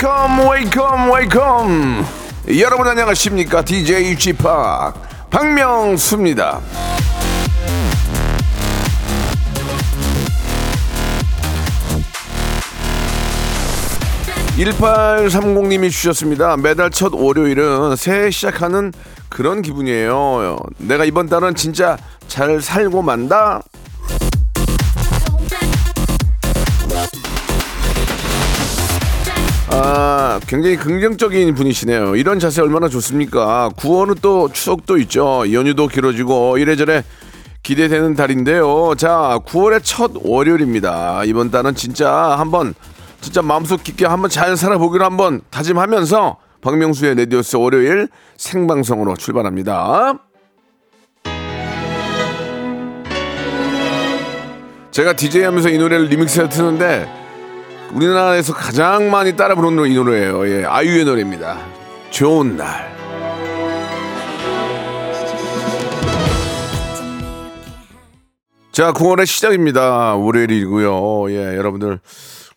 Welcome, welcome, welcome. 여러분 안녕하십니까? DJ p 박명수입니다. 1830님이 주셨습니다. 매달 첫 월요일은 새해 시작하는 그런 기분이에요. 내가 이번 달은 진짜 잘 살고 만다. 아, 굉장히 긍정적인 분이시네요. 이런 자세 얼마나 좋습니까? 9월은 또 추석도 있죠. 연휴도 길어지고 이래저래 기대되는 달인데요. 자, 9월의 첫 월요일입니다. 이번 달은 진짜 한번 진짜 마음속 깊게 한번 잘 살아보기로 한번 다짐하면서 박명수의 라디오쇼 월요일 생방송으로 출발합니다. 제가 DJ 하면서 이 노래를 리믹스해 트는데 우리나라에서 가장 많이 따라 부르는 이 노래예요. 예, 아이유의 노래입니다. 좋은 날. 자, 9월의 시작입니다. 월요일이고요. 예, 여러분들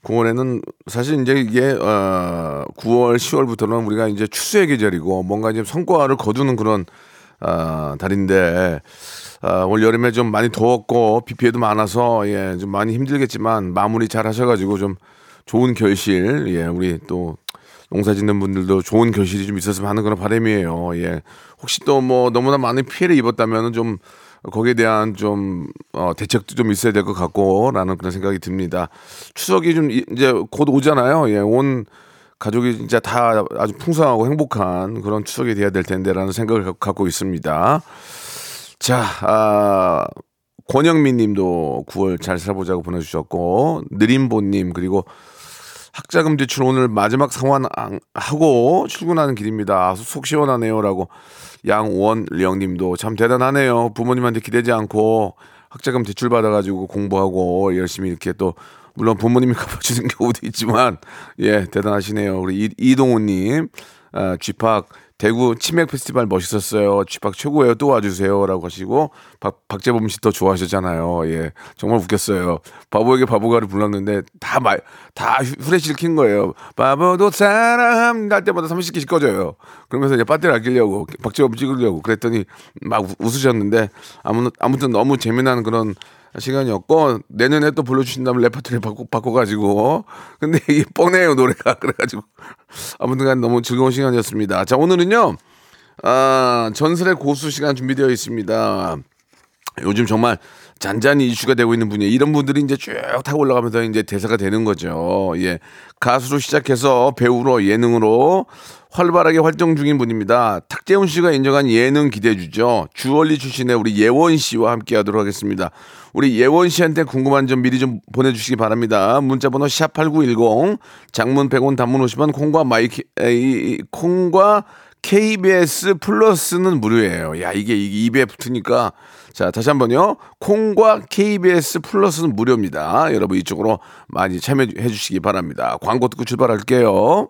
9월에는 사실 이제 이게 어 9월, 10월부터는 우리가 이제 추수의 계절이고 뭔가 이제 성과를 거두는 그런 어 달인데 아, 올 여름에 좀 많이 더웠고 비 피해도 많아서 예, 좀 많이 힘들겠지만 마무리 잘 하셔가지고 좀 좋은 결실 예, 우리 또 농사 짓는 분들도 좋은 결실이 좀 있었으면 하는 그런 바람이에요. 예. 혹시 또 뭐 너무나 많은 피해를 입었다면은 좀 거기에 대한 좀 어, 대책도 좀 있어야 될 것 같고라는 그런 생각이 듭니다. 추석이 좀 이- 이제 곧 오잖아요. 예, 온 가족이 진짜 다 아주 풍성하고 행복한 그런 추석이 돼야 될 텐데라는 생각을 갖- 갖고 있습니다. 자, 아, 권영민 님도 9월 잘 살아보자고 보내주셨고, 느림보님, 그리고 학자금 대출 오늘 마지막 상환하고 출근하는 길입니다. 아, 속 시원하네요라고 양원령 님도 참 대단하네요. 부모님한테 기대지 않고 학자금 대출 받아가지고 공부하고 열심히 이렇게 또 물론 부모님이 갚아주는 경우도 있지만 예 대단하시네요. 우리 이, 이동훈님 아, 쥐팍 대구 치맥 페스티벌 멋있었어요. 쥐팍 최고예요. 또 와주세요라고 하시고 박, 박재범 씨 더 좋아하셨잖아요. 예 정말 웃겼어요. 바보에게 바보가를 불렀는데 다다 후레쉬를 킨 거예요. 바보도 할 때마다 30개씩 꺼져요. 그러면서 이제 배터리 아끼려고 박재범 찍으려고 그랬더니 막 우- 웃으셨는데 아무 아무튼 너무 재미난 그런 시간이었고 내년에 또 불러주신다면 레퍼토리 바꿔 바꿔가지고 근데 이게 뻔해요 노래가 그래가지고 아무튼간 너무 즐거운 시간이었습니다. 자 오늘은요 아 전설의 고수 시간 준비되어 있습니다. 요즘 정말 잔잔히 이슈가 되고 있는 분이에요. 이런 분들이 이제 쭉 타고 올라가면서 이제 대사가 되는 거죠. 예. 가수로 시작해서 배우로 예능으로 활발하게 활동 중인 분입니다. 탁재훈 씨가 인정한 예능 기대주죠. 주얼리 출신의 우리 예원 씨와 함께 하도록 하겠습니다. 우리 예원 씨한테 궁금한 점 미리 좀 보내주시기 바랍니다. 문자번호 샵8910 장문 100원 단문 50원 콩과 마이키, 에이, 콩과 KBS 플러스는 무료예요. 야, 이게, 이게 입에 붙으니까. 자, 다시 한 번요. 콩과 KBS 플러스는 무료입니다. 여러분 이쪽으로 많이 참여해 주시기 바랍니다. 광고 듣고 출발할게요.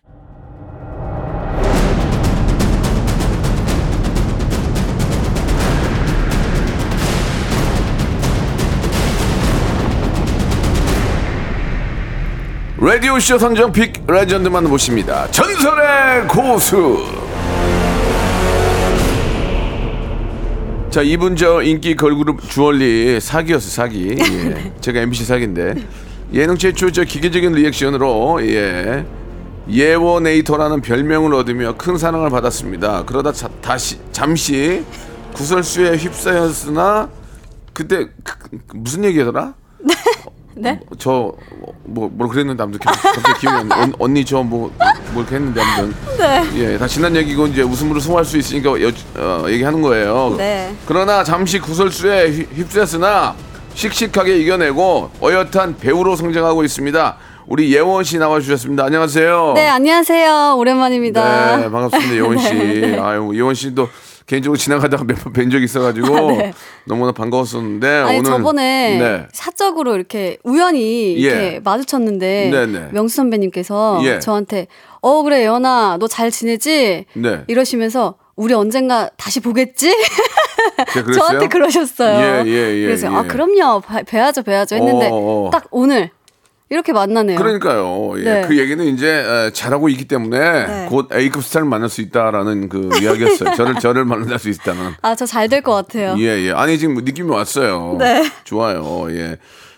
라디오쇼 선정 픽 레전드만 모십니다. 전설의 고수. 자, 이분 저 인기 걸그룹 주얼리 사기였어, 사기. 예. 제가 MBC 사기인데. 예능 최초 저 기계적인 리액션으로 예. 예원에이터라는 별명을 얻으며 큰 사랑을 받았습니다. 그러다 자, 다시 잠시 구설수에 휩싸였으나 그때 그- 그- 무슨 얘기하더라? 네? 저뭐 뭘 그랬는데 아무튼 기- 갑자기 기억이 안 나. 언- 언니 저뭐뭐 이렇게 했는데 아무튼 네. 예, 다 지난 얘기고 이제 웃음으로 소화할 수 있으니까 여, 어, 얘기하는 거예요. 네. 그러나 잠시 구설수에 휩- 휩쓸렸으나 씩씩하게 이겨내고 어엿한 배우로 성장하고 있습니다. 우리 예원 씨 나와 주셨습니다. 안녕하세요. 네, 안녕하세요. 오랜만입니다. 네, 반갑습니다. 예원 씨. 네, 네. 아유, 예원 씨도 개인적으로 지나가다가 몇 번 뵌 적이 있어가지고 네. 너무나 반가웠었는데 아니 오늘 저번에 네. 사적으로 이렇게 우연히 예. 이렇게 마주쳤는데 네, 네. 명수 선배님께서 예. 저한테 어 그래 예원아 너 잘 지내지 네. 이러시면서 우리 언젠가 다시 보겠지 그랬어요? 저한테 그러셨어요. 예, 예, 예, 그래서 예. 아 그럼요 봐- 뵈야죠 뵈야죠 했는데 어, 어. 딱 오늘 이렇게 만나네요. 그러니까요. 예. 네. 그 얘기는 이제 에, 잘하고 있기 때문에 네. 곧 A급 스타를 만날 수 있다라는 그 이야기였어요. 저를 저를 만날 수 있다는. 아 저 잘 될 것 같아요. 예, 예. 아니 지금 느낌이 왔어요. 네. 좋아요. 예.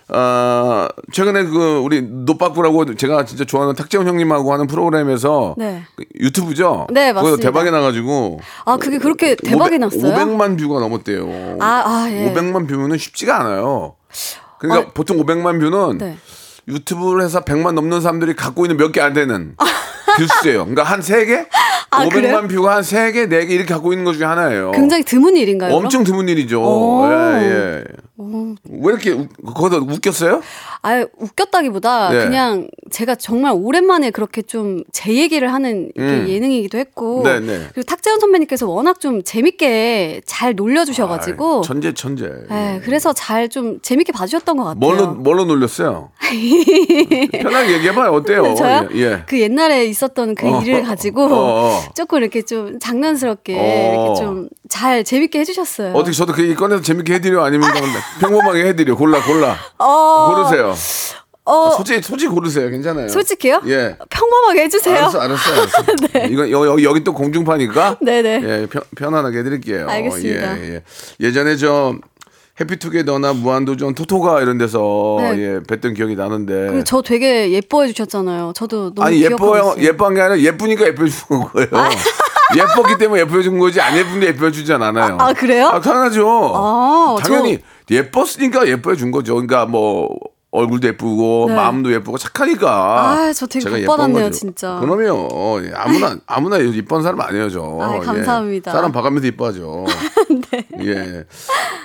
아, 최근에 그 우리 노빠꾸라고 제가 진짜 좋아하는 탁재훈 형님하고 하는 프로그램에서 네. 그 유튜브죠. 네, 맞습니다. 대박이 나가지고 아 그게 그렇게 대박이 500, 났어요? 500만 뷰가 넘었대요. 아, 아, 예. 500만 뷰는 쉽지가 않아요. 그러니까 보통 500만 뷰는 네. 유튜브를 해서 100만 넘는 사람들이 갖고 있는 몇 개 안 되는 뷰수예요. 그러니까 한 3개? 아, 500만 그래요? 뷰가 한 3개, 4개 이렇게 갖고 있는 것 중에 하나예요. 굉장히 드문 일인가요? 엄청 드문 일이죠. 오. 예, 예. 왜 이렇게 우- 거기다 웃겼어요? 아 웃겼다기보다 네. 그냥 제가 정말 오랜만에 그렇게 좀 제 얘기를 하는 음. 예능이기도 했고 네, 네. 그리고 탁재훈 선배님께서 워낙 좀 재밌게 잘 놀려주셔가지고 아이, 천재 천재. 네, 그래서 잘 좀 재밌게 봐주셨던 것 같아요. 뭘로 뭘로 놀렸어요? 편하게 얘기해봐요. 어때요? 저요? 예. 예. 그 옛날에 있었던 그 어, 일을 가지고 어, 어. 조금 이렇게 좀 장난스럽게 어. 이렇게 좀 잘 재밌게 해주셨어요. 어떻게 저도 그 꺼내서 재밌게 해드려 아니면 평범하게 해드려 골라 골라 어, 고르세요. 어, 솔직히 솔직히 고르세요. 괜찮아요. 솔직히요? 예. 평범하게 해주세요. 알았어, 알았어, 알았어. 이거 여기, 여기, 여기 또 공중파니까. 네네. 예, 편, 편안하게 해드릴게요. 알겠습니다. 예, 예. 예전에 저 해피투게더나 무한도전 토토가 이런 데서 네. 예, 뵀던 기억이 나는데. 그리고 저 되게 예뻐해 주셨잖아요. 저도 너무 아니 예뻐요. 예뻐한 게 아니라 예쁘니까 예뻐해 준 거예요. 예뻤기 때문에 예뻐해 준 거지 안 예쁜데 예뻐해 주진 않아요. 아, 그래요? 아, 당연하죠. 아, 당연히 예뻤으니까 예뻐해 준 거죠. 그러니까 뭐 얼굴도 예쁘고 네. 마음도 예쁘고 착하니까. 아, 저 되게 제가 복 예쁜 받았네요, 거죠. 진짜. 그럼요. 예, 아무나 아무나 이쁜 사람 아니에요, 저. 아, 감사합니다. 예. 사람 봐가면서 이뻐하죠. 예.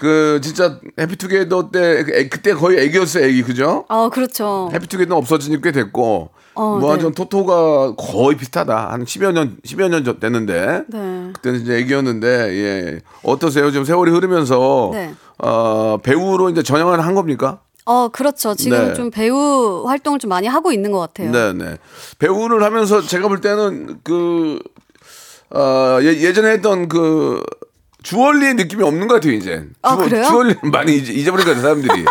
그 진짜 해피투게더 때 그- 그때 거의 애기였어요, 애기 그죠? 아, 그렇죠. 해피투게더 없어진 지꽤 됐고 어, 무한전 네. 토토가 거의 비슷하다 한 10여 년 10여 년 전 됐는데 네. 그때는 이제 애기였는데 예 어떠세요 좀 세월이 흐르면서 네. 어 배우로 이제 전향을 한 겁니까? 어, 그렇죠. 지금 네. 좀 배우 활동을 좀 많이 하고 있는 것 같아요. 네네 배우를 하면서 제가 볼 때는 그 어, 예, 예전에 했던 그 주얼리의 느낌이 없는 것 같아요 이제. 아, 그래요? 주얼리는 많이 잊- 잊어버린 것 같아요 사람들이.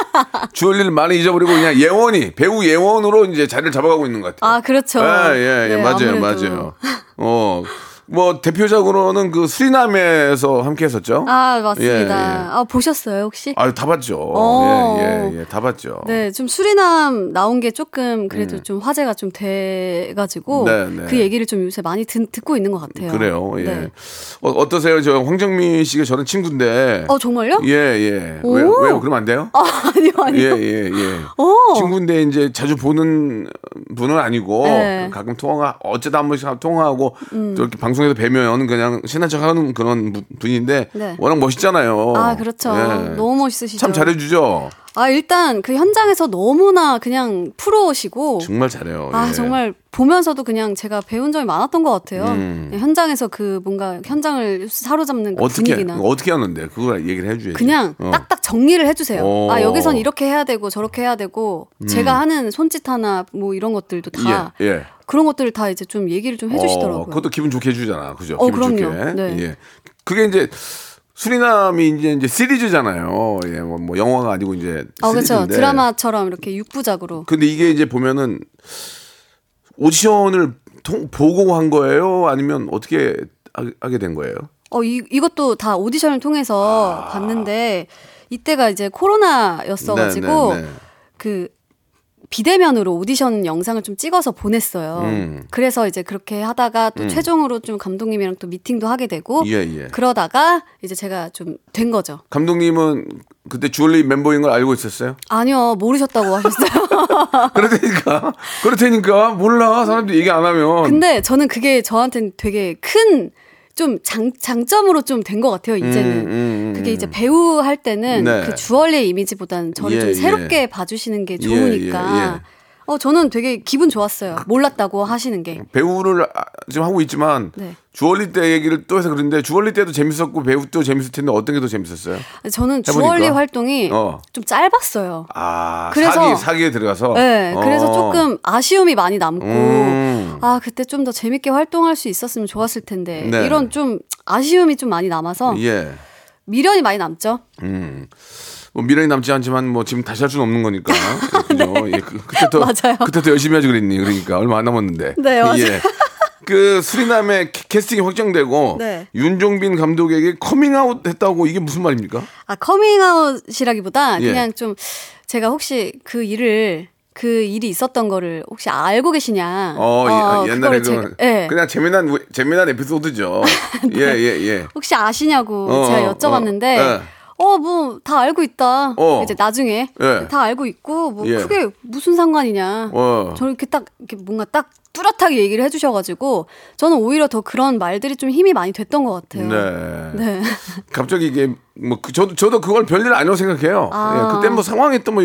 주얼리를 많이 잊어버리고 그냥 예원이 배우 예원으로 이제 자리를 잡아가고 있는 것 같아요. 아, 그렇죠. 예, 예, 예, 네, 맞아요, 아무래도. 맞아요. 어, 뭐 대표적으로는 그 수리남에서 함께 했었죠. 아, 맞습니다. 예, 예. 아, 보셨어요, 혹시? 아유, 다 봤죠. 어. 예, 예, 예, 다 봤죠. 네, 좀 수리남 나온 게 조금 그래도 좀 화제가 좀 돼가지고 음. 네, 네. 그 얘기를 좀 요새 많이 듣, 듣고 있는 것 같아요. 그래요. 예. 네. 어, 어떠세요? 저 황정민 씨가 저는 친구인데. 어, 정말요? 예, 예. 오. 왜, 왜, 그러면 안 돼요? 아, 아니요, 아니요. 예, 예, 예. 오. 친구인데 이제 자주 보는 분은 아니고 네. 음. 가끔 통화 어쩌다 한 번씩 통화하고 또 이렇게 방송 에서 뵈면 그냥 친한 척하는 그런 분- 분인데 네. 워낙 멋있잖아요. 아, 그렇죠. 예. 너무 멋있으시죠. 참 잘해주죠. 아, 일단 그 현장에서 너무나 그냥 프로시고. 정말 잘해요. 아, 예. 정말 보면서도 그냥 제가 배운 점이 많았던 것 같아요. 음. 현장에서 그 뭔가 현장을 사로잡는 그 어떻게 분위기나. 어떻게 하는데 그걸 얘기를 해줘야지. 그냥 어. 딱딱 정리를 해주세요. 어. 음. 아 여기선 이렇게 해야 되고 저렇게 해야 되고 제가 하는 손짓 하나 뭐 이런 것들도 다 예, 예. 그런 것들을 다 이제 좀 얘기를 좀 해주시더라고요. 어, 그것도 기분 좋게 해주잖아, 그죠? 어, 기분 그럼요. 좋게. 네. 예. 그게 이제 수리남이 이제 이제 시리즈잖아요. 예, 뭐, 뭐 영화가 아니고 이제 어 그렇죠. 드라마처럼 이렇게 육부작으로. 근데 이게 이제 보면은 오디션을 통, 보고 한 거예요? 아니면 어떻게 하- 하게 된 거예요? 어 이, 이것도 다 오디션을 통해서 아. 봤는데 이때가 이제 코로나였어가지고 네, 네, 네. 그 비대면으로 오디션 영상을 좀 찍어서 보냈어요. 음. 그래서 이제 그렇게 하다가 또 최종으로 좀 감독님이랑 또 미팅도 하게 되고 예, 예. 그러다가 이제 제가 좀 된 거죠. 감독님은 그때 주얼리 멤버인 걸 알고 있었어요? 아니요, 모르셨다고 하셨어요. 그렇다니까. 그렇다니까. 몰라. 사람들이 얘기 안 하면. 근데 저는 그게 저한테는 되게 큰 좀 장, 장점으로 좀 된 것 같아요, 이제는. 음, 음, 음, 그게 이제 배우 할 때는 네. 그 주얼리의 이미지보다는 저를 예, 좀 예. 새롭게 봐주시는 게 예, 좋으니까. 예, 예. 어, 저는 되게 기분 좋았어요. 몰랐다고 하시는 게. 배우를 아- 지금 하고 있지만 네. 주얼리 때 얘기를 또 해서 그런데 주얼리 때도 재밌었고 배우 도 재밌을 텐데 어떤 게 더 재밌었어요? 저는 해보니까? 주얼리 활동이 어. 좀 짧았어요. 아, 그래서- 사기 사기에 들어가서. 네, 그래서 어. 조금 아쉬움이 많이 남고, 음. 아, 그때 좀 더 재밌게 활동할 수 있었으면 좋았을 텐데, 네. 이런 좀 아쉬움이 좀 많이 남아서, 예. 미련이 많이 남죠? 음. 뭐 미련이 남지 않지만 뭐 지금 다시 할 수는 없는 거니까. 그죠? 예, 그, 그때 더 맞아요. 그때 더 열심히 하지 그랬니? 그러니까 얼마 안 남았는데. 네, 맞아요. 예. 그 수리남의 캐- 캐스팅이 확정되고 네. 윤종빈 감독에게 커밍아웃 했다고 이게 무슨 말입니까? 아, 커밍아웃이라기보다 예. 그냥 좀 제가 혹시 그 일을 그 일이 있었던 거를 혹시 알고 계시냐? 어, 예, 옛날에 그거를 제가- 그 예. 그냥 재미난 우- 재미난 에피소드죠. 예, 예, 예. 혹시 아시냐고 어, 제가 어, 여쭤봤는데 예. 어, 뭐, 다 알고 있다. 어. 이제 나중에. 예. 다 알고 있고, 뭐, 예. 크게 무슨 상관이냐. 어. 저는 이렇게 딱, 이렇게 뭔가 딱 뚜렷하게 얘기를 해주셔가지고, 저는 오히려 더 그런 말들이 좀 힘이 많이 됐던 것 같아요. 네. 네. 갑자기 이게 뭐 그- 저도 저도 그걸 별일 아니라고 생각해요. 아. 예, 그때 뭐 상황이 또 뭐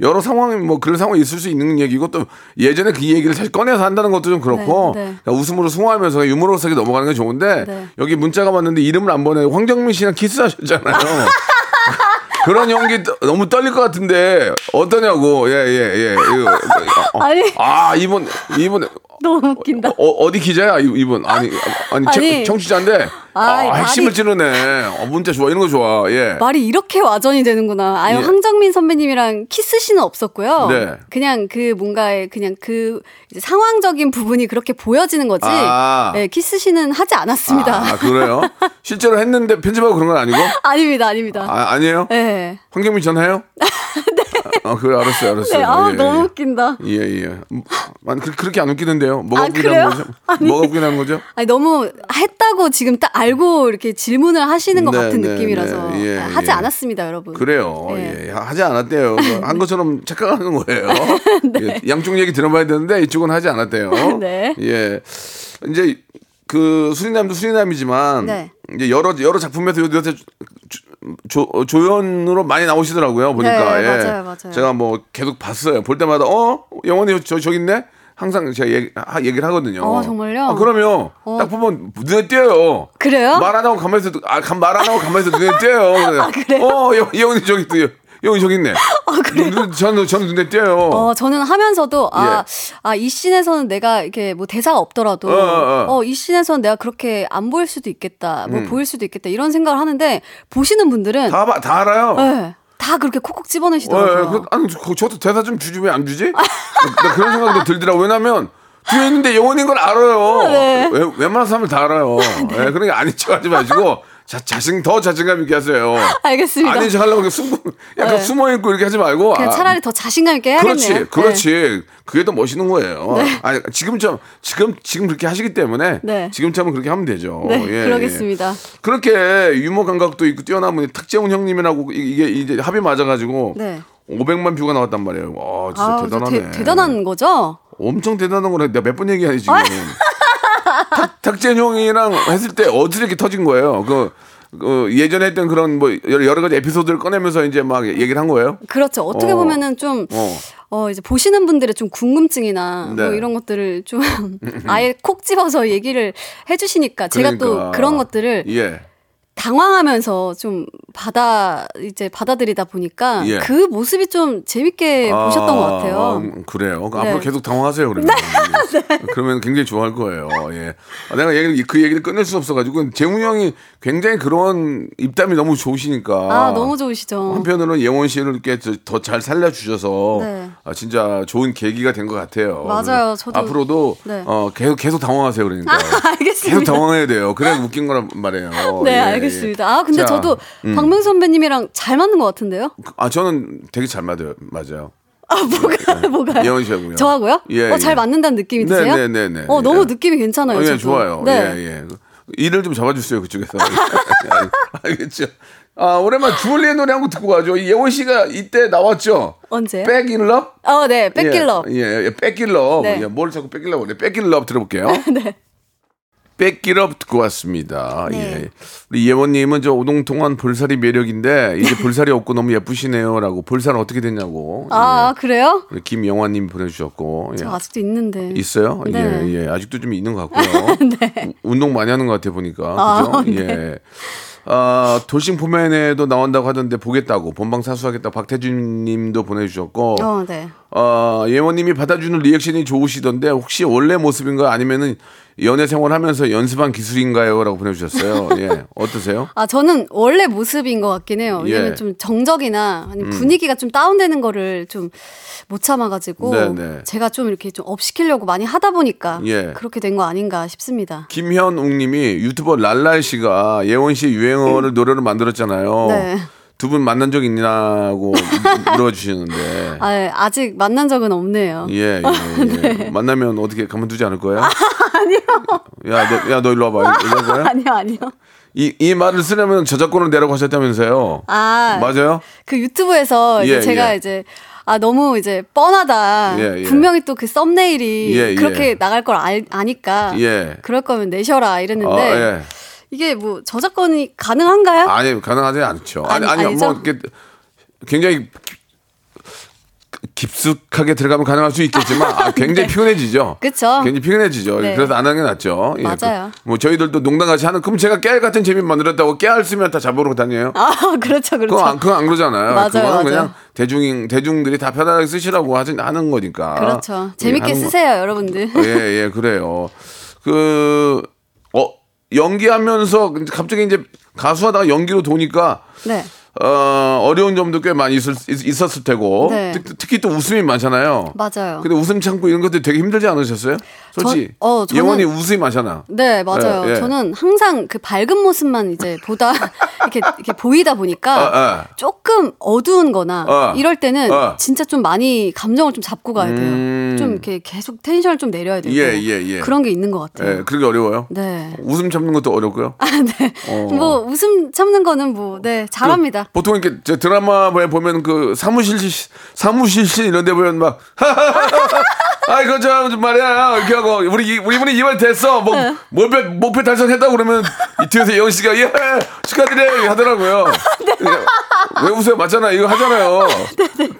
여러 상황이 뭐 그런 상황이 있을 수 있는 얘기고 또 예전에 그 얘기를 다시 꺼내서 한다는 것도 좀 그렇고 네, 네. 그냥 웃음으로 승화하면서 유머러스하게 넘어가는 게 좋은데 네. 여기 문자가 왔는데 이름을 안 보내 황정민 씨랑 키스하셨잖아요. 그런 연기 떠- 너무 떨릴 것 같은데 어떠냐고. 예 예 예, 이거, 어, 아니. 아 이분 이분 너무 웃긴다. 어, 어디 기자야 이- 이분 아니 아니, 청- 아니. 청취자인데 아, 아이, 핵심을 말이- 찌르네 어, 문자 좋아 이런 거 좋아 예 말이 이렇게 와전이 되는구나. 아유, 예. 황정민 선배님이랑 키스씬은 없었고요. 네. 그냥 그 뭔가의 그냥 그 상황적인 부분이 그렇게 보여지는 거지. 아. 네, 키스씬은 하지 않았습니다. 아 그래요 실제로 했는데 편집하고 그런 건 아니고 아, 닙니다 아닙니다. 아 아니에요 네. 황경민 전화해요 아 그래 알았어요 알았어요 네, 아, 예, 너무 예. 웃긴다. 예, 예. 음, 아니, 그, 그렇게 안 웃기던데요? 뭐가 아, 웃기다는? 거죠? 아니. 뭐가 웃기다는 거죠? 아니, 너무 했다고 지금 딱 알고 이렇게 질문을 하시는 것 네, 같은 네, 느낌이라서 네. 예, 아, 하지 예. 않았습니다, 여러분. 그래요. 네. 예. 하지 않았대요. 한 것처럼 착각하는 거예요. 예, 양쪽 얘기 들어봐야 되는데 이쪽은 하지 않았대요. 네. 예. 이제 그 수리남도 수리남이지만 네. 이제 여러 여러 작품에서 요새 조, 조연으로 많이 나오시더라고요. 보니까. 네, 예. 맞아요, 맞아요. 제가 뭐 계속 봤어요. 볼 때마다 어 영원히 저 저기 있네. 항상 제가 얘기, 하, 얘기를 하거든요. 어, 정말요? 아, 그러면 어. 딱 보면 눈에 띄어요. 그래요? 말 안 하고 가만히 있어도 아, 말 안 하고 가만히 있어도 눈에 띄어요. 아, 그래요? 어, 여- 영원히 저기 있영 원히 저기 있네. 아, 그래요? 눈, 저는 저는 눈에 띄어요. 어, 저는 하면서도, 아, 예. 아, 이 씬에서는 내가 이렇게 뭐 대사가 없더라도, 어, 어, 어. 이 씬에서는 내가 그렇게 안 보일 수도 있겠다, 뭐 음. 보일 수도 있겠다, 이런 생각을 하는데, 보시는 분들은, 다, 봐- 다 알아요. 네, 다 그렇게 콕콕 어, 예, 집어넣으시더라고요. 그, 아니, 저- 저도 대사 좀 주지 왜 안 주지? 그런 생각도 들더라고. 왜냐면 뒤에 있는데 영원인 걸 알아요. 네. 왜, 웬만한 사람을 다 알아요. 예, 그러니까 아닌 척 하지 마시고 자, 자신 더 자신감 있게 하세요. 알겠습니다. 아닌 척 하려고 숨, 약간 네. 숨어 있고 이렇게 하지 말고. 그냥 아, 차라리 더 자신감 있게 해야겠네요. 그렇지, 그렇지. 그게 더 멋있는 거예요. 네. 아니 지금처럼 지금 지금 그렇게 하시기 때문에 네. 지금처럼 그렇게 하면 되죠. 네, 예, 그러겠습니다. 예. 그렇게 유머 감각도 있고 뛰어난 분이 탁재훈 형님이라고 이- 이게 이제 합이 맞아가지고 네. 500만 뷰가 나왔단 말이에요. 와, 진짜 아, 대단하네. 대, 대단한 거죠? 엄청 대단한 거래. 내가 몇 번 얘기하니 지금. 탁- 탁재훈 형이랑 했을 때 어디렇게 터진 거예요. 그, 그 예전에 했던 그런 뭐 여러, 가지 에피소드를 꺼내면서 이제 막 얘기를 한 거예요. 그렇죠. 어떻게 어. 보면은 좀, 어. 어, 이제 보시는 분들의 좀 궁금증이나 네. 뭐 이런 것들을 좀 아예 콕 집어서 얘기를 해주시니까 제가 또 그러니까. 그런 것들을 예. 당황하면서 좀 받아 이제 받아들이다 보니까 예. 그 모습이 좀 재밌게 보셨던 것 같아요. 음, 그래요. 네. 앞으로 계속 당황하세요. 그러면. 그러면 굉장히 좋아할 거예요. 예. 아, 내가 얘기를 그 얘기를 끝낼 수 없어가지고 재웅 형이 굉장히 그런 입담이 너무 좋으시니까. 아 너무 좋으시죠. 한편으로는 예원 씨를 이렇게 더 잘 살려주셔서 네. 아, 진짜 좋은 계기가 된 것 같아요. 맞아요. 저도- 앞으로도 네. 어, 계속 계속 당황하세요. 그러니까 알겠습니다. 계속 당황해야 돼요. 그래야 웃긴 거란 말이에요. 네 예, 알겠습니다. 예. 아 근데 자, 저도 음. 박명 선배님이랑 잘 맞는 것 같은데요? 아 저는 되게 잘 맞아요. 맞아요. 아, 뭐가, 뭐가요? 예원 씨하고요. 저하고요? 예, 어, 잘 예. 맞는다는 느낌이 네, 드세요? 네, 네, 네. 어, 너무 예. 느낌이 괜찮아요. 어, 예, 저도. 좋아요. 네. 예, 예. 일을 좀 잡아주세요, 그쪽에서. 알겠죠? 아, 오랜만에 주얼리의 노래 한 곡 듣고 가죠. 이 예원 씨가 이때 나왔죠? in Love? 어, 네. 뺏길러. 예, 예, 예, 뺏길러. 네. 예, 뭘 자꾸 뺏길러 그래. 뺏길러 들어볼게요. 네. 뺏길러 듣고 왔습니다. 네. 예. 우리 예원님은 저 오동통한 볼살이 매력인데 이제 볼살이 없고 너무 예쁘시네요라고 볼살은 어떻게 됐냐고. 아, 그래요? 예. 김영화님 보내주셨고. 예. 저 아직도 있는데. 있어요? 네. 예, 예. 아직도 좀 있는 것 같고요. 우- 운동 많이 하는 것 같아 보니까. 그죠? 예. 아, 돌싱 포맨에도 나온다고 하던데 보겠다고. 본방 사수하겠다 박태준 님도 보내주셨고. 어, 네. 어, 예원님이 받아주는 리액션이 좋으시던데 혹시 원래 모습인가 아니면은 연애 생활하면서 연습한 기술인가요?라고 보내주셨어요. 예, 어떠세요? 아, 저는 원래 모습인 것 같긴 해요. 왜냐면 예. 좀 정적이나 아니면 분위기가 좀 다운되는 거를 좀 못 참아가지고 네, 네. 제가 좀 이렇게 좀 업시키려고 많이 하다 보니까 예. 그렇게 된 거 아닌가 싶습니다. 김현웅님이 유튜버 랄랄 씨가 예원 씨 유행어를 노래로 만들었잖아요. 네. 두 분 만난 적 있냐고 물어주시는데. 아, 예, 아직 만난 적은 없네요. 예, 예, 예. 만나면 어떻게 가만두지 않을 거예요? 아니요. 야, 너, 야, 너 일로 와봐. 이럴 거야? 아니요, 아니요. 이, 이 말을 쓰려면 저작권을 내라고 하셨다면서요? 아, 맞아요? 그 유튜브에서 이제 예, 제가 예. 이제 아 너무 이제 뻔하다. 예, 예. 분명히 또 그 썸네일이 예, 예. 그렇게 나갈 걸 알, 아니까 예. 그럴 거면 내셔라 이랬는데 어, 예. 이게 뭐 저작권이 가능한가요? 아니, 가능하지 않죠. 아니, 아니, 아니? 뭐, 이렇게 굉장히 깊숙하게 들어가면 가능할 수 있겠지만 아, 굉장히 피곤해지죠. 네. 그쵸. 굉장히 피곤해지죠. 네. 그래서 안 하는 게 낫죠. 예, 맞아요. 그, 뭐 저희들도 농담같이 하는 그럼 제가 깨알 같은 재미 만들었다고 깨알 쓰면 다 잡으러 다녀요. 아 그렇죠, 그렇죠. 그건 안, 그건 안 그러잖아요. 맞아요, 그거는 맞아요. 그냥 대중 대중들이 다 편하게 쓰시라고 하진 하는 거니까. 그렇죠. 예, 재밌게 거- 쓰세요, 여러분들. 예, 예, 그래요. 그, 어, 연기하면서 갑자기 이제 가수하다가 연기로 도니까, 네. 어, 어려운 점도 꽤 많이 있을, 있, 었을 테고, 네. 특, 특히 또 웃음이 많잖아요. 맞아요. 근데 웃음 참고 이런 것들 되게 힘들지 않으셨어요? 솔직히. 전- 어, 저는- 예원이 웃음이 많잖아. 네, 맞아요. 예, 예. 저는 항상 그 밝은 모습만 이제 보다 이렇게 이렇게 보이다 보니까 아, 아. 조금 어두운 거나 아. 이럴 때는 아. 진짜 좀 많이 감정을 좀 잡고 가야 돼요. 음. 좀 이렇게 계속 텐션을 좀 내려야 되고. 예, 예, 예. 그런 게 있는 것 같아요. 예, 그렇게 어려워요? 네. 웃음 참는 것도 어렵고요. 어. 뭐 웃음 참는 거는 뭐 네, 잘합니다. 보통 이렇게 저 드라마에 보면 그 사무실 시- 사무실 씬 이런 데 보면 막 아 이거 저 말이야 이렇게 하고 우리 이- 우리 분이 이번 됐어 뭐 네. 목표 목표 달성했다고 그러면 이 뒤에서 예원 씨가 예 축하드려요 하더라고요. 왜 웃어요 맞잖아 이거 하잖아요.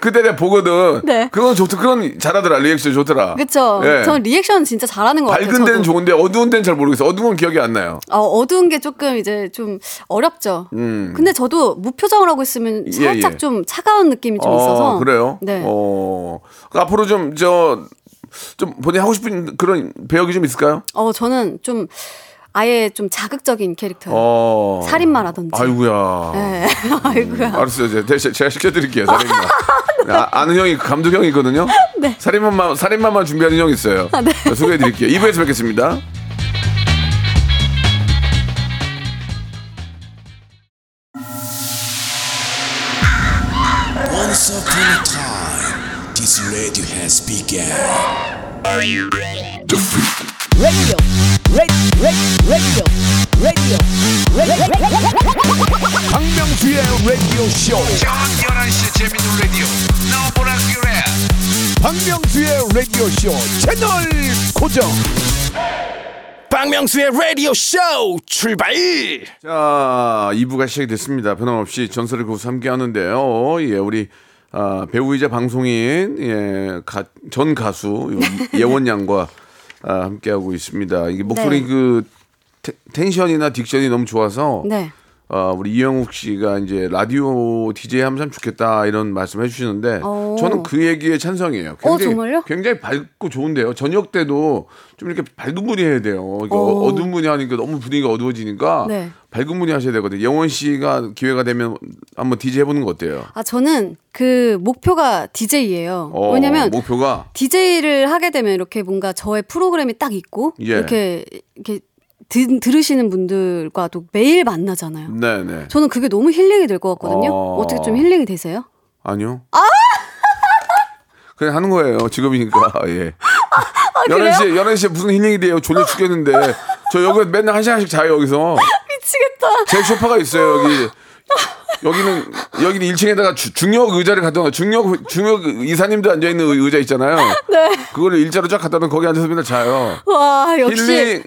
그때 내가 보거든. 네. 그건 좋더 그건 잘하더라 리액션 좋더라. 그쵸. 예. 전 리액션 진짜 잘하는 것 같아요. 밝은 데는. 좋은데 어두운 데는 잘 모르겠어. 어두운 건 기억이 안 나요. 어, 어두운 게 조금 이제 좀 어렵죠. 근데 저도 무표정을 하고 있으면 음. 예, 살짝 예. 좀 차가운 느낌이 좀 있어서. 어, 그래요? 네. 어, 그 앞으로 좀, 저, 좀 본인이 하고 싶은 그런 배역이 좀 있을까요? 어, 저는 좀 아예 좀 자극적인 캐릭터예요. 어. 살인마라든지. 아이고야. 네. 아이고야. 알았어요. 제가, 대신 제가 시켜드릴게요. 살인마. 아, 아는 형이, 감독 형이 있거든요. 네. 살인마만, 살인마만 준비하는 형이 있어요. 아, 네. 자, 소개해드릴게요. 2부에서 뵙겠습니다. Radio has begun. radio, radio, radio, radio, radio. 박명수의 라디오 쇼. 저녁 11시 재밌는 라디오. 너보라 그래. 박명수의 라디오 쇼 채널 고정. 박명수의 라디오 쇼 출발. 자, 2부가 시작이 됐습니다. 변함없이 전설의 고수 함께 하는데요. 예, 우리 아, 배우이자 방송인 예, 가, 전 가수 예원 양과 아, 함께 하고 있습니다. 이게 목소리 네. 그 테- 텐션이나 딕션이 너무 좋아서 네. 어, 우리 이영욱 씨가 이제 라디오 DJ 하면 참 좋겠다 이런 말씀 해주시는데 오. 저는 그 얘기에 찬성이에요. 어, 정말요? 굉장히 밝고 좋은데요. 저녁 때도 좀 이렇게 밝은 분이 해야 돼요. 어, 어두운 분이 하니까 너무 분위기가 어두워지니까 네. 밝은 분이 하셔야 되거든요. 영원 씨가 기회가 되면 한번 DJ 해보는 거 어때요? 아, 저는 그 목표가 DJ예요. 어, 왜냐면 목표가 DJ를 하게 되면 이렇게 뭔가 저의 프로그램이 딱 있고 예. 이렇게 이렇게 드, 들으시는 분들과도 매일 만나잖아요. 네네 저는 그게 너무 힐링이 될 것 같거든요. 어. 어... 떻게 좀 힐링이 되세요? 아니요. 그냥 하는 거예요. 직업이니까. 예. 아, 11시에, 11시에 무슨 힐링이 돼요. 졸려 죽겠는데. 저 여기 맨날 한 시간씩 자요, 여기서. 미치겠다. 제 소파가 있어요, 여기. 여기는, 여기는 1층에다가 중역 의자를 갖다 놔. 중역, 중역 이사님도 앉아 있는 의- 의자 있잖아요. 네. 그거를 일자로 쫙 갖다 놓으면 거기 앉아서 맨날 자요. 와, 역시. 힐링,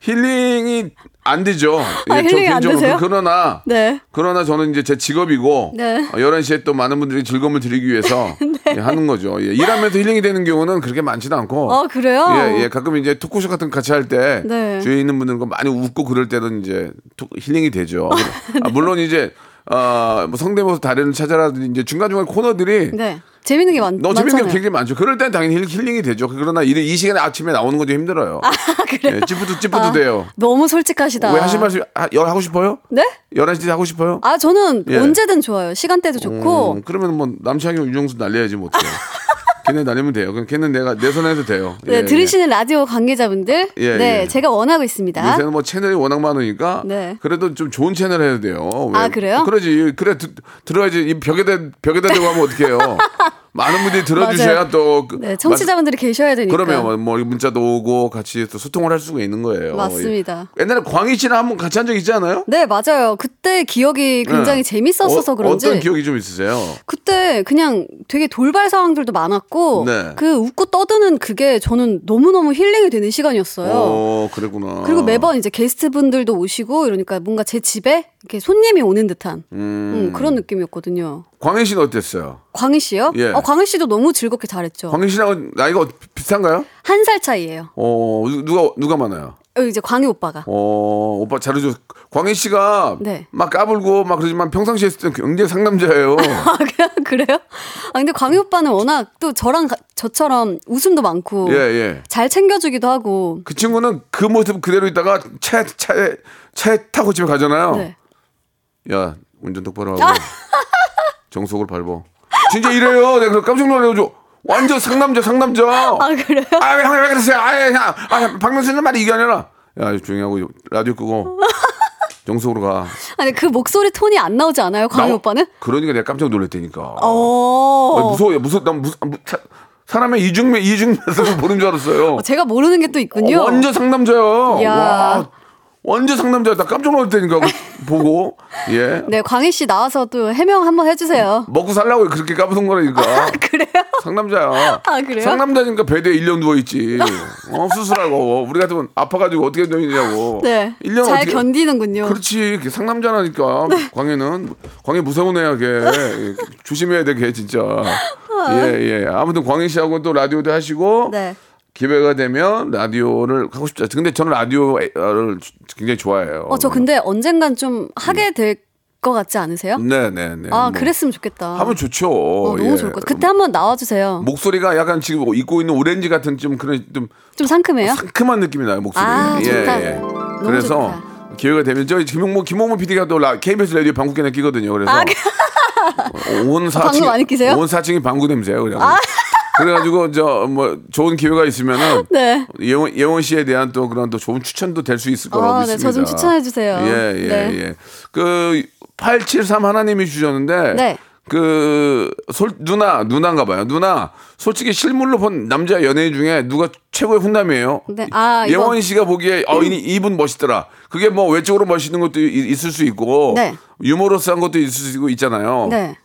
힐링이 안 되죠. 예, 아, 저 힐링이 안. 되세요? 그러나, 네. 그러나 저는 이제 제 직업이고 네. 어, 11시에 또 많은 분들이 즐거움을 드리기 위해서 예, 하는 거죠. 예, 일하면서 힐링이 되는 경우는 그렇게 많지는 않고 어, 그래요? 예, 예, 가끔 이제 토크쇼 같은 거 같이 할때 네. 주위에 있는 분들과 많이 웃고 그럴 때는 이제 토- 힐링이 되죠. 아, 물론 이제 어, 뭐 성대모사 달인을 찾아라든지 이제 중간중간 코너들이 네. 재밌는 게 많, 너무 재밌는 게. 굉장히 많죠. 그럴 땐 당연히 힐- 힐링이 되죠. 그러나 이, 이 시간에 아침에 나오는 건 좀 힘들어요. 아, 그래요? 예, 찌푸드 찌푸드 아, 돼요. 너무 솔직하시다. 왜 하실 말씀 아, 열 하고 싶어요? 네? 11시 하고 싶어요? 아, 저는 예. 언제든 좋아요. 시간대도 좋고. 음, 그러면 뭐 남창희 윤정수 날려야지 뭐 어떡해. 걔네 날리면 돼요. 그럼 걔는 내가 내 손에 해도 돼요. 네, 예, 들으시는 라디오 관계자분들. 예, 네, 예. 제가 원하고 예. 있습니다. 요새는 뭐 채널이 워낙 많으니까 네. 그래도 좀 좋은 채널 해야 돼요. 왜? 아, 그래요? 그러지. 그래 드, 들어야지. 이 벽에다 벽에다 대고 하면 어떡해요. 많은 분들이 들어주셔야. 또 그- 네, 청취자분들이 계셔야 되니까. 그러면 뭐, 뭐 문자도 오고 같이 또 소통을 할 수가 있는 거예요. 맞습니다. 예. 옛날에 광희 씨랑 한번 같이 한 적 있지 않아요? 네, 맞아요. 그때 기억이 굉장히 네. 재밌었어서 어, 그런지. 어떤 기억이 좀 있으세요? 그때 그냥 되게 돌발 상황들도 많았고 네. 그 웃고 떠드는 그게 저는 너무너무 힐링이 되는 시간이었어요. 어, 그랬구나. 그리고 매번 이제 게스트분들도 오시고 이러니까 뭔가 제 집에 이렇게 손님이 오는 듯한 음, 그런 느낌이었거든요. 광희 씨는 어땠어요? 광희 씨요? 예. 어, 광희 씨도 너무 즐겁게 잘했죠. 광희 씨랑 나이가 어- 비슷한가요? 한 살 차이예요. 어, 누가 누가 많아요? 어, 이제 광희 오빠가. 어, 오빠 잘해줘. 광희 씨가 네. 막 까불고 막 그러지만 평상시에 있을 때 굉장히 상남자예요. 아, 그냥 그래요? 아, 근데 광희 오빠는 워낙 또 저랑 가- 저처럼 웃음도 많고 예, 예. 잘 챙겨주기도 하고. 그 친구는 그 모습 그대로 있다가 차에 타고 집에 가잖아요. 네. 야, 운전 똑바로 하고 정속을 밟어. 진짜 이래요. 내가 깜짝 놀래가지고 완전 상남자 상남자. 아, 그래요? 아, 형, 왜 그랬어요? 아, 형, 아, 박명수는 말이 이게 아니라. 야, 조용히 하고 라디오 끄고 정속으로 가. 아니, 그 목소리 톤이 안 나오지 않아요, 광희 나- 오빠는? 그러니까 내가 깜짝 놀랐다니까. 어. 아, 무서워요. 무서, 난 무서, 무, 사, 사람의 이중매 이중매성을 보는 줄 알았어요. 제가 모르는 게 또 있군요. 어, 완전 상남자야. 이야. 와, 상남자야. 나 깜짝 놀랐다니까 그거 보고. 예. 네, 광희 씨 나와서 또 해명 한번 해주세요. 먹고 살라고 그렇게 까부는 거라니까. 그래요? 상남자야. 아, 그래요? 상남자니까 베드에 1년 누워 있지. 어, 수술하고. 우리 같으면 아파가지고 어떻게 되느냐고. 네. 1년 잘 어떻게. 견디는군요. 그렇지. 걔 상남자라니까. 광해는. 광해 무서운 애야, 걔. 조심해야 돼, 걔 진짜. 예, 예. 아무튼 광해 씨하고 또 라디오도 하시고. 네. 기회가 되면 라디오를 하고 싶죠. 근데 저는 라디오를 굉장히 좋아해요. 어, 저 근데 언젠간 좀 하게 될 것 같지 않으세요? 네네네. 아, 뭐 그랬으면 좋겠다. 하면 좋죠. 어, 너무 예. 좋을 것 같아요. 그때 한번 나와주세요. 목소리가 약간 지금 입고 있는 오렌지 같은 좀 그런 좀 좀 상큼해요? 상큼한 느낌이 나요 목소리. 아, 예, 좋다. 예. 너무 그래서 좋다. 기회가 되면 저희 김홍모 김홍모 PD가 또 라, KBS 라디오 방구견에 끼거든요. 그래서 아, 온 사층 방구 많이 끼세요? 아. 온 사층이 방구 냄새예요. 그래. 그래가지고 저 뭐 좋은 기회가 있으면은 네. 예원 예원 씨에 대한 또 그런 또 좋은 추천도 될 수 있을 거라고 아, 네, 믿습니다. 저좀 추천해 주세요. 예, 예, 네. 예. 그873 하나님이 주셨는데 네. 그 솔, 누나 누나인가 봐요. 누나 솔직히 실물로 본 남자 연예인 중에 누가 최고의 훈남이에요. 네. 아, 예원 씨가 보기에 어 이- 이분 멋있더라. 그게 뭐 외적으로 멋있는 것도 이- 있을 수 있고 네. 유머러스한 것도 있을 수 있고 있잖아요. 네.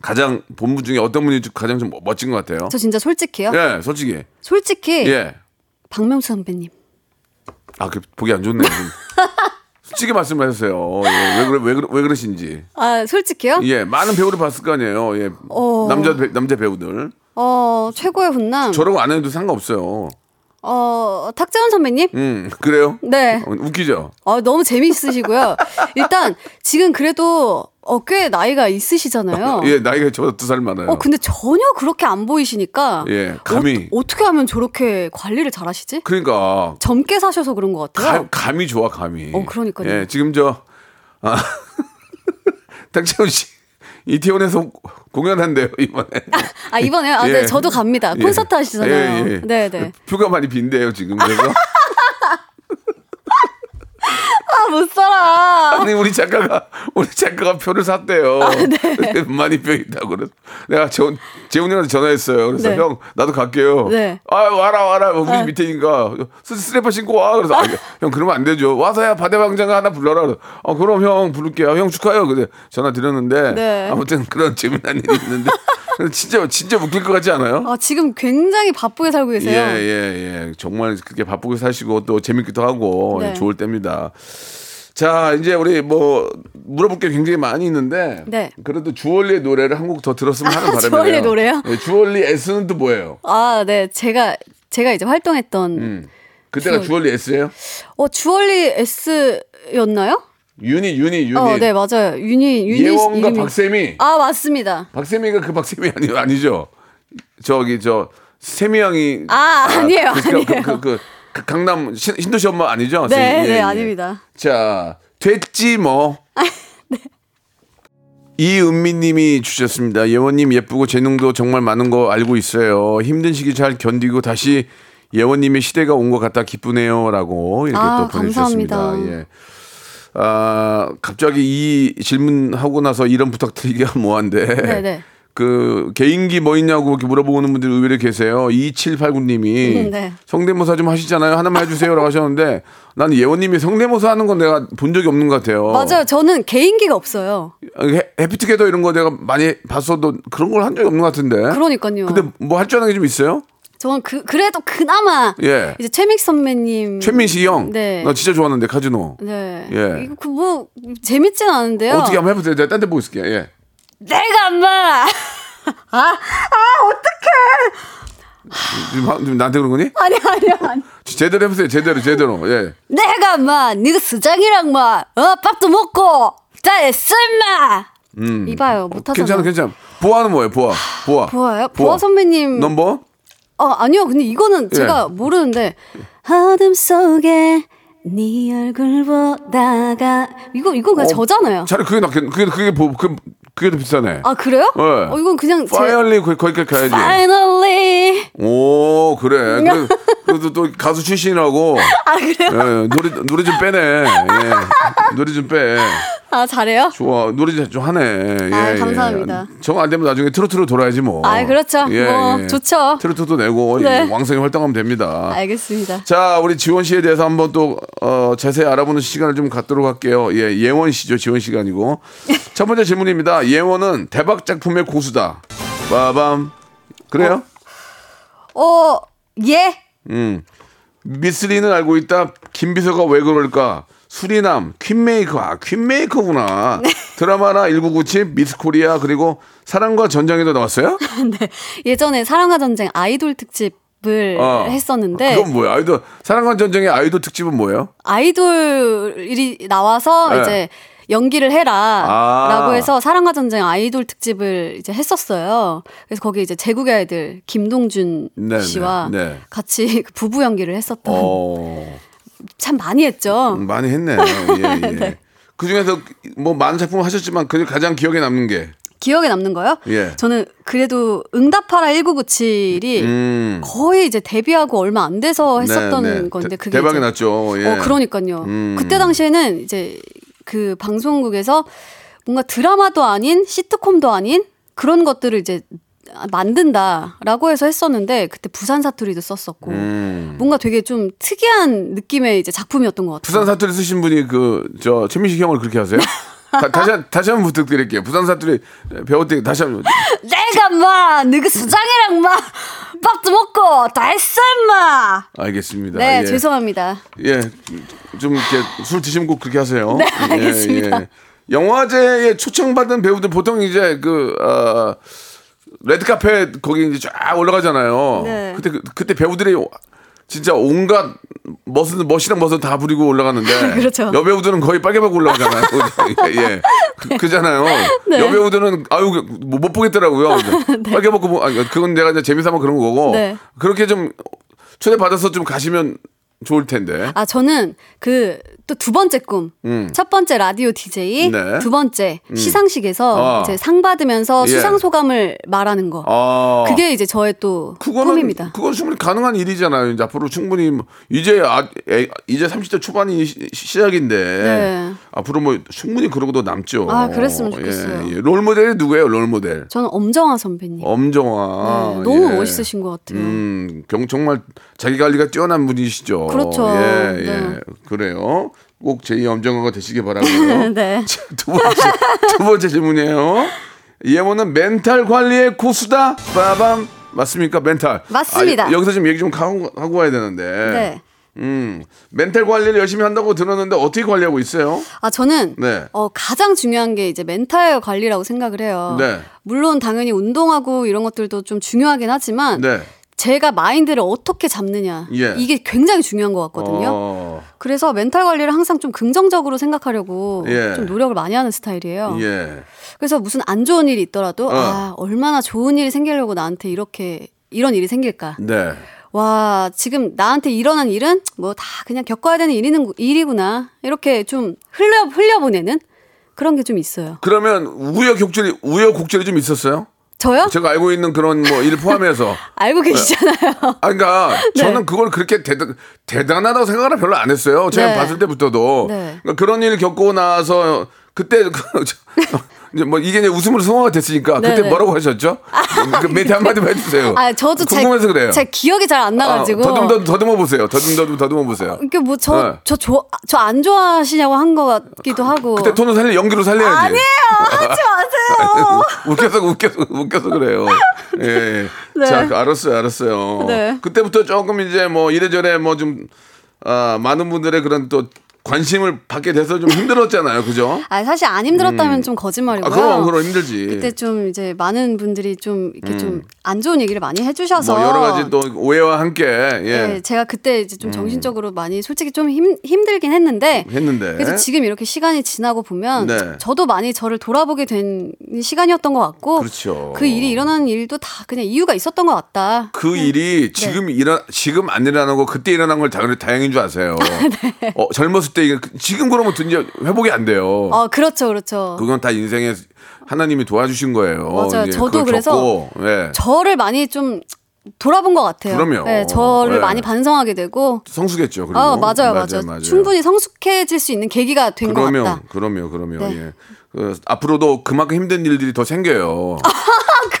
가장 본분 중에 어떤 분이 가장 좀 멋진 것 같아요. 저 진짜 솔직히요? 예, 솔직히. 솔직히 예. 박명수 선배님. 아, 그 보기 안 좋네. 솔직히 말씀하셨어요. 예, 왜 그래 왜, 그러, 왜 그러신지. 아, 솔직히요? 예, 많은 배우를 봤을 거 아니에요. 예. 어. 남자 배, 남자 배우들. 어, 최고의 훈남. 저라고 안 해도 상관없어요. 어, 탁재훈 선배님? 음, 그래요? 네. 어, 웃기죠? 어, 너무 재미있으시고요. 일단 지금 그래도 어, 꽤 나이가 있으시잖아요. 예, 나이가 저보다 두살 많아요. 어, 근데 전혀 그렇게 안 보이시니까. 예, 감이. 어, 떻게 하면 저렇게 관리를 잘 하시지? 그러니까 젊게 사셔서 그런 것 같아요. 감, 감이 좋아, 감이. 어, 그러니까요. 예, 지금 저 아, 탁재훈 씨 이태원에서 공연한대요, 이번에. 아, 이번에, 아, 예. 네, 저도 갑니다. 예. 콘서트 하시잖아요. 예, 예. 네, 네. 표가 많이 빈대요, 지금. 그래서 아, 못 살아. 아니 우리 작가가 우리 작가가 표를 샀대요. 많이 뼈 있다고 그래서 내가 재훈 재훈이한테 전화했어요. 그래서 네. 형 나도 갈게요. 네. 아 와라 와라 우리 밑에니까 스- 스리퍼 신고 와. 그래서 아, 형 그러면 안 되죠. 와서야 바대왕장 하나 불러라. 그래서 아 그럼 형 부를게요. 형 축하해요. 근데 전화 드렸는데 네. 아무튼 그런 재미난 일이 있는데 진짜 진짜 웃길 것 같지 않아요? 아, 지금 굉장히 바쁘게 살고 계세요. 예, 예, 예. 정말 그렇게 바쁘게 사시고 또 재밌기도 하고 네. 좋을 때입니다. 자, 이제 우리 뭐 물어볼 게 굉장히 많이 있는데 네. 그래도 주얼리의 노래를 한 곡 더 들었으면 하는 아, 바람이에요. 주얼리 노래요? 네, 주얼리 S는 또 뭐예요? 아, 네. 제가 제가 이제 활동했던 음. 그때가 주얼리 S예요? 어, 주얼리 S였나요? 유니, 유니, 유니. 어, 네, 맞아요. 유니 유니 예원과 이름이- 박세미. 아, 맞습니다. 박세미가 그 박세미 아니 아니죠? 저기 저 세미 양이 아, 아니에요, 그, 그, 아니에요. 그, 그, 그, 그 강남 신, 신도시 엄마 아니죠? 네, 세미? 예, 네, 예. 아닙니다. 자, 됐지 뭐. 네. 이은미님이 주셨습니다. 예원님 예쁘고 재능도 정말 많은 거 알고 있어요. 힘든 시기 잘 견디고 다시 예원님의 시대가 온 것 같다 기쁘네요라고 이렇게 아, 또 보내주셨습니다. 감사합니다. 예. 아 갑자기 이 질문하고 나서 이런 부탁드리기가 뭐한데. 네, 네. 그 개인기 뭐 있냐고 이렇게 물어보는 분들이 의외로 계세요. 2789님이 음, 네. 성대모사 좀 하시잖아요. 하나만 해주세요라고 하셨는데 난 예원님이 성대모사 하는 건 내가 본 적이 없는 것 같아요. 맞아요. 저는 개인기가 없어요. 해, 해피투게더 이런 거 내가 많이 봤어도 그런 걸 한 적이 없는 것 같은데. 그러니까요. 근데 뭐 할 줄 아는 게 좀 있어요? 저는 그 그래도 그나마 예. 이제 최믹 선배님 최민식 형. 네. 나 진짜 좋아하는데 카지노. 네. 예. 이거 그뭐 재밌진 않은데요. 어떻게 한번 해보세요. 내가 딴데 보고 있을게. 예. 내가 엄마 지금, 하- 지금 나한테 그런 거니? 아니 아니 아니. 제대로 해보세요. 제대로 제대로. 예. 내가 엄마 네가 수장이랑 막어 밥도 먹고 다 했어 임마. 이봐요 못하잖아. 음. 괜찮아, 괜찮아. 보아는 뭐예요? 보아. 보아. 보아요? 보아 선배님. 넘버? 어 아니요 근데 이거는 제가 예. 모르는데 어둠 속에 네 얼굴 보다가 이거 이건 그냥 저잖아요. 차라리 그게 낫겠, 그게, 그게, 보- 그, 그게 더 비싸네. 아 그래요? 네. 어 이건 그냥 제 파이얼리 거기, 거기까지 가야지. Finally 오, 그래. 그, 그래도 또 가수 출신이라고. 아 그래요? 예, 노래, 노래 좀 빼네. 예. 노래 좀 빼. 아 잘해요? 좋아. 노래 좀- 좀 하네. 예, 아, 예. 감사합니다. 정안 되면 나중에 트로트로 돌아야지 뭐. 아, 그렇죠. 뭐, 좋죠. 트로트도 내고 네. 왕성히 활동하면 됩니다. 알겠습니다. 자, 우리 지원 씨에 대해서 한번 또 어, 자세히 알아보는 시간을 좀 갖도록 할게요. 예, 예원 씨죠. 지원 씨가 아니고. 첫 번째 질문입니다. 예원은 대박 작품의 고수다. 빠밤. 그래요? 어 예. 음. 미스리는 알고 있다. 김비서가 왜 그럴까? 수리남, 퀸메이커. 아, 퀸메이커구나. 네. 드라마나 1997, 미스코리아, 그리고 사랑과 전쟁에도 나왔어요? 예전에 사랑과 전쟁 아이돌 특집을 어. 했었는데 그건 뭐야? 아이돌, 사랑과 전쟁의 아이돌 특집은 뭐예요? 아이돌이 나와서 네. 이제 연기를 해라라고 아. 해서 사랑과 전쟁 아이돌 특집을 이제 했었어요. 그래서 거기 이제 제국의 아이들 김동준 네, 씨와 네, 네. 같이 그 부부 연기를 했었던 어. 참 많이 했죠. 많이 했네. 예, 예. 네. 그 중에서 뭐 많은 작품 하셨지만 그 가장 기억에 남는 게 기억에 남는 거요? 예. 저는 그래도 응답하라 1997이 음. 거의 이제 데뷔하고 얼마 안 돼서 했었던 네, 네. 건데 대- 그게 대박이 났죠. 예. 어 그러니까요. 음. 그때 당시에는 이제 그 방송국에서 뭔가 드라마도 아닌 시트콤도 아닌 그런 것들을 이제 만든다라고 해서 했었는데 그때 부산 사투리도 썼었고 음. 뭔가 되게 좀 특이한 느낌의 이제 작품이었던 것 같아요. 부산 사투리 쓰신 분이 그 저 최민식 형을 그렇게 하세요? 다, 다시 한- 다시 한번 부탁드릴게요. 부산 사투리 때 다시 한번 내가 막 너그 수장이랑 막 밥도 먹고 다 했어 인마. 알겠습니다. 네 예. 죄송합니다. 예, 좀 이렇게 술 드시면 꼭 그렇게 하세요. 네, 알겠습니다. 영화제에 초청받은 배우들 보통 이제 그 어, 레드카펫 거기 이제 쫙 올라가잖아요. 네. 그때 그- 그때 배우들이 진짜 온갖 멋은 멋이랑 멋은 다 부리고 올라가는데 그렇죠. 여배우들은 거의 빨개하고 올라가잖아요. 예, 그, 그잖아요. 네. 여배우들은 아유 뭐 못 보겠더라고요. 빨개 먹고 뭐, 아니, 그건 내가 이제 재미삼아 그런 거고 네. 그렇게 좀 초대 받아서 좀 가시면 좋을 텐데. 아, 저는 그 또 두 번째 꿈. 첫 번째 라디오 DJ, 음. 네. 두 번째 시상식에서 아. 이제 상 받으면서 예. 수상 소감을 말하는 거. 아. 그게 이제 저의 또 그거는 꿈입니다. 그건 충분히 가능한 일이잖아요. 이제 앞으로 충분히 뭐 이제 아, 에, 이제 30대 초반이 시, 시작인데 네. 앞으로 뭐 충분히 그러고도 남죠. 아, 그랬으면 좋겠어요. 예, 예. 롤 모델이 누구예요? 롤 모델. 저는 엄정화 선배님. 엄정화. 네, 너무 예. 멋있으신 것 같아요. 음, 경, 정말 자기 관리가 뛰어난 분이시죠. 그렇죠. 예, 예. 네. 그래요. 꼭 제2 엄정화가 되시기 바라고요. 네. 자, 두 번째, 두 번째 질문이에요. 예모는 멘탈 관리의 고수다. 빠밤. 맞습니까? 멘탈. 맞습니다. 아, 여기서 좀 얘기 좀 하고, 하고 와야 되는데. 네. 음, 멘탈 관리를 열심히 한다고 들었는데 어떻게 관리하고 있어요? 아, 저는 네. 어, 가장 중요한 게 이제 멘탈 관리라고 생각을 해요. 네. 물론 당연히 운동하고 이런 것들도 좀 중요하긴 하지만 네. 제가 마인드를 어떻게 잡느냐 예. 이게 굉장히 중요한 것 같거든요. 어, 그래서 멘탈 관리를 항상 좀 긍정적으로 생각하려고 예. 좀 노력을 많이 하는 스타일이에요. 예. 그래서 무슨 안 좋은 일이 있더라도 어. 아 얼마나 좋은 일이 생기려고 나한테 이렇게 이런 일이 생길까. 네. 와 지금 나한테 일어난 일은 뭐 다 그냥 겪어야 되는 일이는 일이구나 이렇게 좀 흘려 흘려보내는 그런 게 좀 있어요. 그러면 우여곡절이 우여곡절이 좀 있었어요? 저요? 제가 알고 있는 그런 뭐 일 포함해서 알고 계시잖아요. 아, 그러니까 네. 저는 그걸 그렇게 대단, 대단하다고 생각을 별로 안 했어요. 제가 네. 봤을 때부터도 네. 그러니까 그런 일 겪고 나서 그때 그, 저, 이제 뭐 이게 이제 웃음으로 성화가 됐으니까 그때 네네. 뭐라고 하셨죠? 그 멘트 한마디만 해주세요. 아 저도 제, 궁금해서 그래요. 제 기억이 잘 안 나가지고. 아, 더듬 더듬어 보세요. 더듬 더듬 더듬어 보세요. 이게 뭐 네. 저저 저 안 좋아하시냐고 한 것 같기도 하고. 그때 톤을 살리 연기로 살려야지. 아니에요 하지 마세요. 웃겨서 웃겨서 웃겨서 그래요. 예. 예. 네. 자, 알았어요, 알았어요. 네. 그때부터 조금 이제 뭐 이래저래 뭐 좀 아, 많은 분들의 그런 또 관심을 받게 돼서 좀 힘들었잖아요, 그죠? 아 사실 안 힘들었다면 좀 거짓말이고요. 아, 그럼 그럼 힘들지. 그때 좀 이제 많은 분들이 좀 이렇게 좀안 좋은 얘기를 많이 해주셔서 뭐 여러 가지 또 오해와 함께 예. 네, 제가 그때 이제 좀 정신적으로 많이 솔직히 좀 힘, 힘들긴 했는데 했는데. 그래서 지금 이렇게 시간이 지나고 보면 네. 저도 많이 저를 돌아보게 된 시간이었던 것 같고 그렇죠. 그 일이 일어나는 일도 다 그냥 이유가 있었던 것 같다. 그 네. 일이 지금 일어 지금 안 일어나고 그때 일어난 걸 당연히 다행인 줄 아세요. 네. 어, 젊었을 때 이게 지금 그러면 이제 회복이 안 돼요. 어 그렇죠, 그렇죠. 그건 다 인생에 하나님이 도와주신 거예요. 맞아요. 이제 저도 그래서 겪고, 예. 저를 많이 좀 돌아본 것 같아요. 그럼요. 네, 저를 네. 많이 반성하게 되고. 성숙했죠. 그리고. 아 맞아요, 맞아요, 충분히 성숙해질 수 있는 계기가 된 것 같다. 그러면 그러면 네. 예. 그, 앞으로도 그만큼 힘든 일들이 더 생겨요.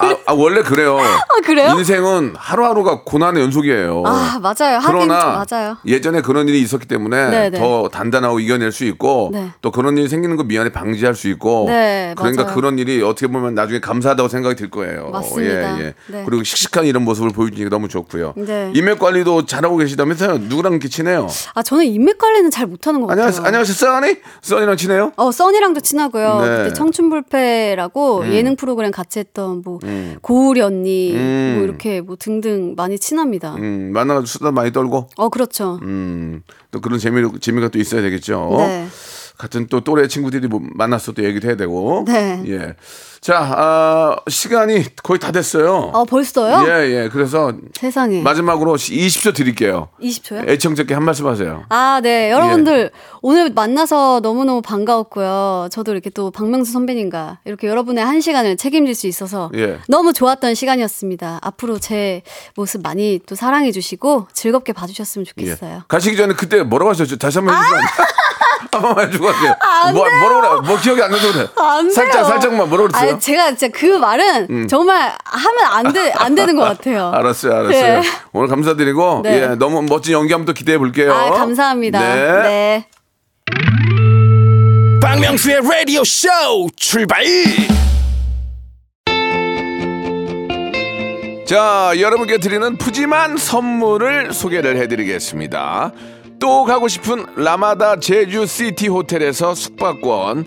아, 아, 원래 그래요. 아 그래요? 인생은 하루하루가 고난의 연속이에요. 아 맞아요. 하긴 그러나 좀 맞아요. 예전에 그런 일이 있었기 때문에 네, 네. 더 단단하고 이겨낼 수 있고 네. 또 그런 일이 생기는 거 미연에 방지할 수 있고 네, 그러니까 맞아요. 그런 일이 어떻게 보면 나중에 감사하다고 생각이 들 거예요. 맞습니다. 예, 예. 네. 그리고 씩씩한 이런 모습을 보여주니까 너무 좋고요. 네. 인맥 관리도 잘하고 계시다면서요? 누구랑 이렇게 친해요? 아 저는 인맥 관리는 잘 못하는 것 같아요. 안녕하세요. 안녕하세요. 써니? 써니랑 친해요? 어 써니랑도 친하고요. 네. 그때 청춘불패라고 예능 프로그램 같이 했던 뭐 고우리 언니 음. 뭐 이렇게 뭐 등등 많이 친합니다. 음, 만나서 수다 많이 떨고 어 그렇죠. 음, 또 그런 재미 재미가 또 있어야 되겠죠. 네. 같은 또 또래 친구들이 뭐또 얘기도 해야 되고. 네. 예. 자, 아, 시간이 거의 다 됐어요. 어 벌써요? 예, 예. 그래서 세상에. 마지막으로 20초 드릴게요. 20초요? 애청자께 한 말씀 하세요. 아, 네. 예. 여러분들, 오늘 만나서 너무너무 반가웠고요. 저도 이렇게 또 박명수 선배님과 이렇게 여러분의 한 시간을 책임질 수 있어서 예. 너무 좋았던 시간이었습니다. 앞으로 제 모습 많이 또 사랑해 주시고 즐겁게 봐 주셨으면 예. 좋겠어요. 가시기 전에 그때 뭐라고 하셨죠? 다시 한번 해 주세요. 한 번만 해 주고 가세요. 안 뭐. 뭐라고 그래? 뭐 기억이 안 나서 그래. 안 살짝, 돼요. 살짝만 뭐라고 그랬어요? 음. 아니, 제가 진짜 그 말은 정말 하면 안, 돼, 안 되는 것 같아요. 알았어요, 알았어요. 네. 오늘 감사드리고, 네. 예, 너무 멋진 연기 한번 또 기대해 볼게요. 아, 감사합니다. 네. 네. 박명수의 라디오 쇼 출발 자, 여러분께 드리는 푸짐한 선물을 소개를 해드리겠습니다. 또 가고 싶은 라마다 제주시티 호텔에서 숙박권,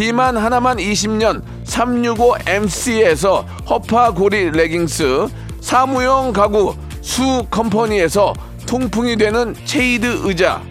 비만 하나만 20년 365MC에서 허파고리 레깅스 사무용 가구 수 컴퍼니에서 통풍이 되는 체이드 의자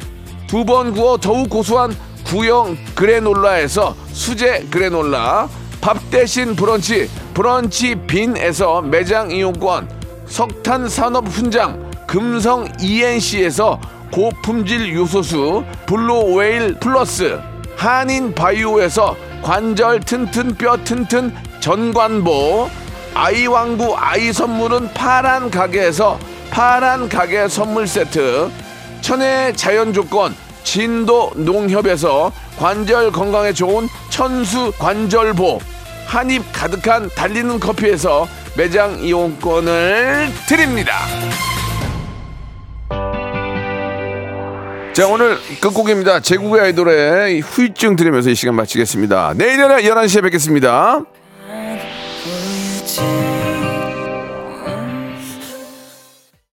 두 번 구워 더욱 고소한 구형 그래놀라에서 수제 그래놀라 밥 대신 브런치 브런치 빈에서 매장 이용권 석탄 산업 훈장 금성 ENC에서 고품질 요소수 블루웨일 플러스 한인 바이오에서 관절 튼튼 뼈 튼튼 전관보 아이왕구 아이 선물은 파란 가게에서 파란 가게 선물 세트 천혜의 자연 조건 진도 농협에서 관절 건강에 좋은 천수 관절보 한입 가득한 달리는 커피에서 매장 이용권을 드립니다. 자 오늘 끝곡입니다. 제국의 아이돌의 후유증 들으면서 이 시간 마치겠습니다. 내일 11시에 뵙겠습니다. 보이지